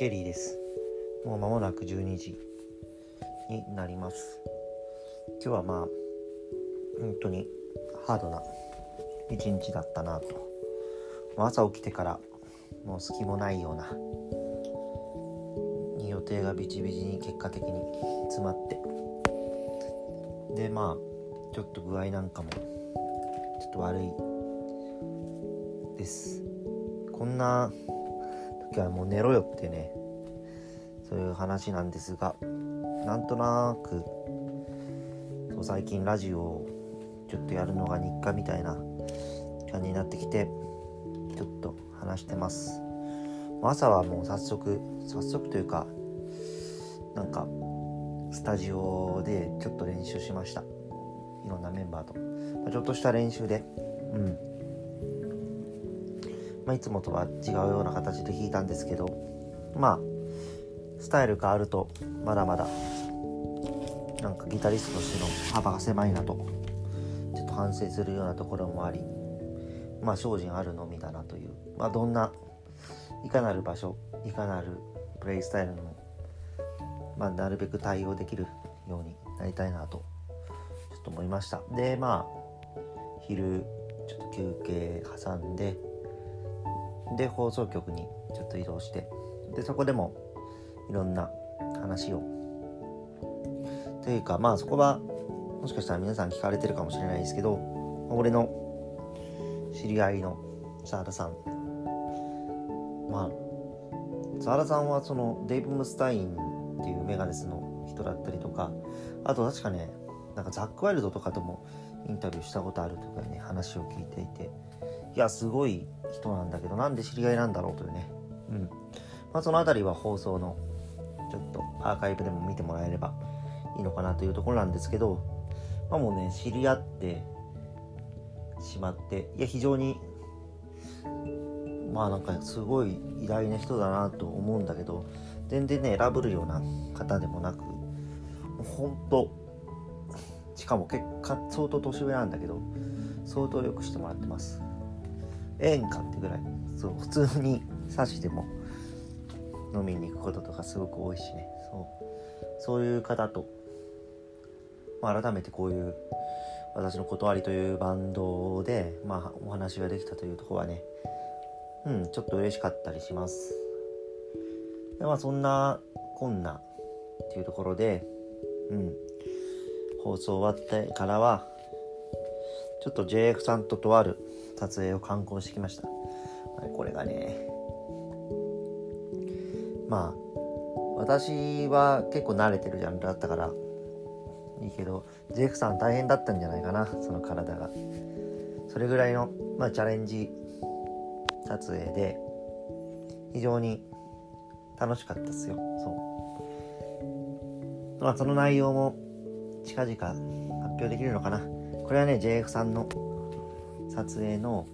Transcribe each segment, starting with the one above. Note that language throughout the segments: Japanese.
ケリーです。もう間もなく12時になります。今日はまあ本当にハードな一日だったなと。朝起きてからもう隙もないような予定がビチビチに結果的に詰まって。でまあちょっと具合なんかもちょっと悪いです。こんな時はもう寝ろよってねそういう話なんですがなんとなくそう最近ラジオをちょっとやるのが日課みたいな感じになってきてちょっと話してます。朝はもう早速早速というかなんかスタジオでちょっと練習しました。いろんなメンバーと、ま、ちょっとした練習でうん。まあ、いつもとは違うような形で弾いたんですけどまあスタイル変わるとまだまだなんかギタリストとしての幅が狭いなとちょっと反省するようなところもありまあ精進あるのみだなという。まあどんないかなる場所いかなるプレイスタイルにもまあ、なるべく対応できるようになりたいなとちょっと思いました。でまあ昼ちょっと休憩挟んでで放送局にちょっと移動してでそこでもいろんな話を。というかまあそこはもしかしたら皆さん聞かれてるかもしれないですけど俺の知り合いの澤田さん。まあ澤田さんはそのデイブ・ムスタインっていうメガネスの人だったりとかあと確かねなんかザック・ワイルドとかともインタビューしたことあるとかね話を聞いていて。いやすごい人なんだけどなんで知り合いなんだろうというね。うん。まあその辺りは放送のちょっとアーカイブでも見てもらえればいいのかなというところなんですけどまあもうね知り合ってしまっていや非常にまあなんかすごい偉大な人だなと思うんだけど全然ね選ぶるような方でもなく本当しかも結果相当年上なんだけど相当よくしてもらってます。ええんかってぐらい。そう普通に指しても飲みに行くこととかすごく多いしね。そう。そういう方と、まあ、改めてこういう私の断りというバンドで、まあ、お話ができたというとこはねうんちょっと嬉しかったりします。でまあそんなこんなっていうところでうん。放送終わってからはちょっと JF さんととある撮影を観光してきました。これがね。まあ私は結構慣れてるジャンルだったからいいけど JF さん大変だったんじゃないかなその体が。それぐらいの、まあ、チャレンジ撮影で非常に楽しかったですよ。そう。まあその内容も近々発表できるのかな。これはね JF さんの撮影の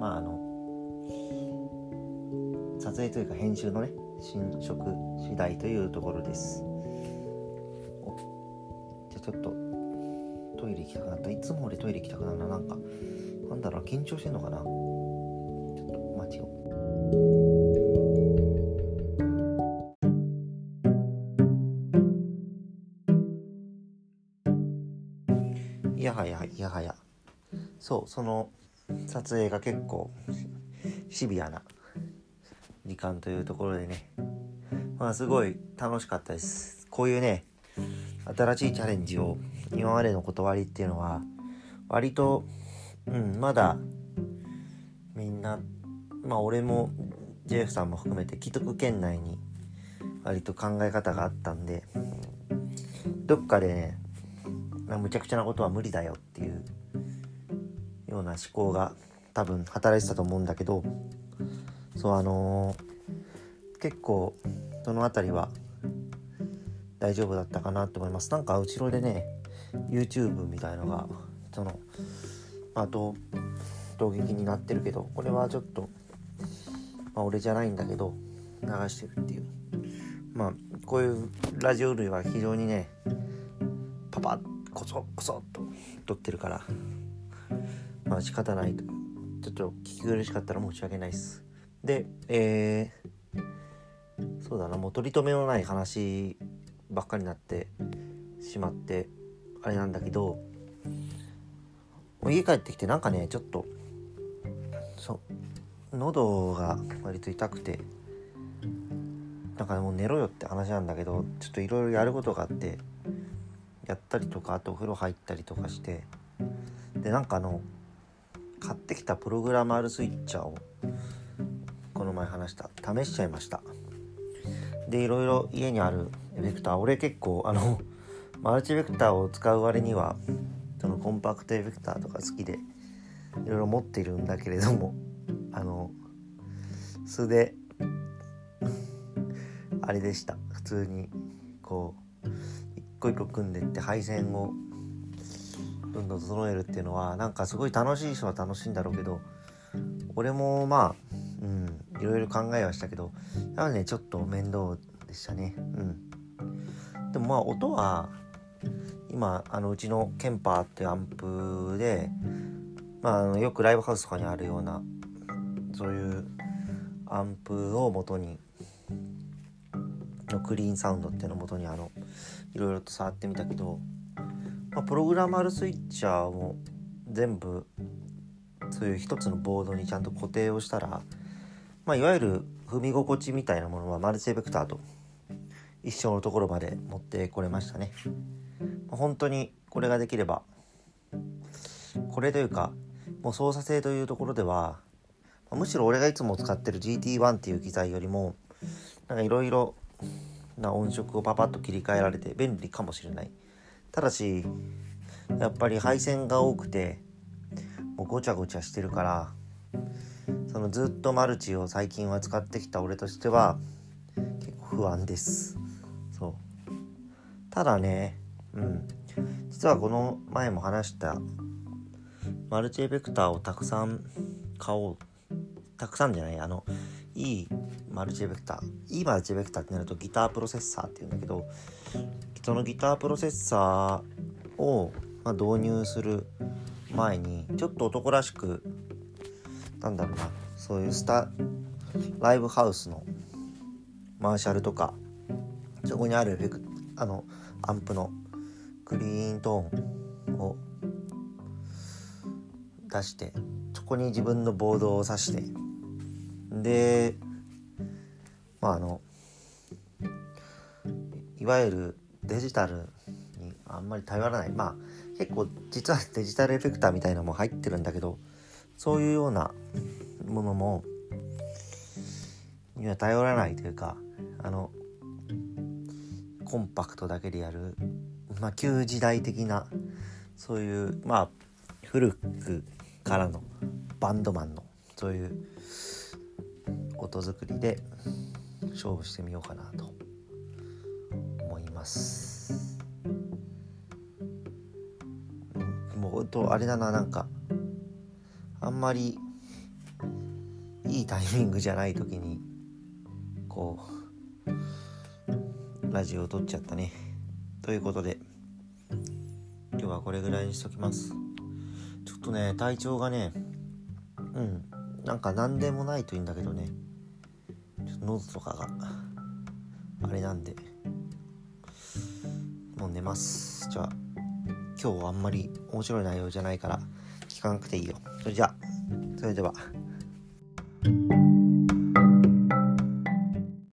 まああの撮影というか編集のね進捗次第というところです。じゃあちょっとトイレ行きたくなった。いつも俺トイレ行きたくなるななんか。なんだろう緊張してんのかな。ちょっと待ちよい。やはや。そうその撮影が結構シビアな時間というところでね。まあすごい楽しかったです。こういうね新しいチャレンジを今までの断りっていうのは割とうんまだみんなまあ俺も JF さんも含めて既得圏内に割と考え方があったんでどっかでねむちゃくちゃなことは無理だよっていうような思考が多分働いてたと思うんだけどそうあのー、結構その辺りは大丈夫だったかなと思います。なんか後ろでね YouTube みたいのがそのあと動撃になってるけどこれはちょっとまあ俺じゃないんだけど流してるっていう。まあこういうラジオ類は非常にねパパッこそこそっと撮ってるから。まあ仕方ないと。ちょっと聞き苦しかったら申し訳ないです。でえー、そうだな。もう取り留めのない話ばっかりになってしまってあれなんだけど家帰ってきてなんかねちょっとそう喉が割と痛くてなんかもう寝ろよって話なんだけどちょっといろいろやることがあってやったりとかあとお風呂入ったりとかしてでなんかあの買ってきたプログラマールスイッチャーをこの前話した試しちゃいました。でいろいろ家にあるエフェクター俺結構あのマルチベクターを使う割にはそのコンパクトエフェクターとか好きでいろいろ持っているんだけれどもあの素であれでした。普通にこう個一個組んでって配線をどんどん整えるっていうのはなんかすごい楽しい人は楽しいんだろうけど俺もまあうんいろいろ考えはしたけどやはりねちょっと面倒でしたね。うん。でもまあ音は今あのうちのケンパーっていうアンプでまあ、あのよくライブハウスとかにあるようなそういうアンプを元にのクリーンサウンドっていうのを元にあのいろいろと触ってみたけど、まあ、プログラマルスイッチャーも全部そういう一つのボードにちゃんと固定をしたら、まあ、いわゆる踏み心地みたいなものはマルチエフェクターと一緒のところまで持ってこれましたね。まあ、本当にこれができればこれというかもう操作性というところではむしろ俺がいつも使ってる GT1 っていう機材よりもなんかいろいろな音色をパパッと切り替えられて便利かもしれない。ただしやっぱり配線が多くてもうごちゃごちゃしてるからそのずっとマルチを最近は使ってきた俺としては結構不安です。そう。ただねうん。実はこの前も話したマルチエフェクターをたくさん買おうたくさんじゃないあのいいマルチエフェクターいいマルチエフェクターってなるとギタープロセッサーっていうんだけどそのギタープロセッサーを、まあ、導入する前にちょっと男らしくなんだろうなそういうスタライブハウスのマーシャルとかそこにあるエフェクあのアンプのクリーントーンを出してそこに自分のボードを挿してでまああのいわゆるデジタルにあんまり頼らない。まあ結構実はデジタルエフェクターみたいなのも入ってるんだけどそういうようなものもには頼らないというかあのコンパクトだけでやる、まあ、旧時代的なそういうまあ古くからのバンドマンのそういう音作りで勝負してみようかなと思います。もうとあれだななんかあんまりいいタイミングじゃない時にこうラジオを撮っちゃったね。ということで今日はこれぐらいにしときます。ちょっとね体調がねうん。なんか何でもないといいんだけどね。ちょっと喉とかがあれなんで。もう寝ます。じゃあ今日はあんまり面白い内容じゃないから聞かなくていいよ。それじゃあそれでは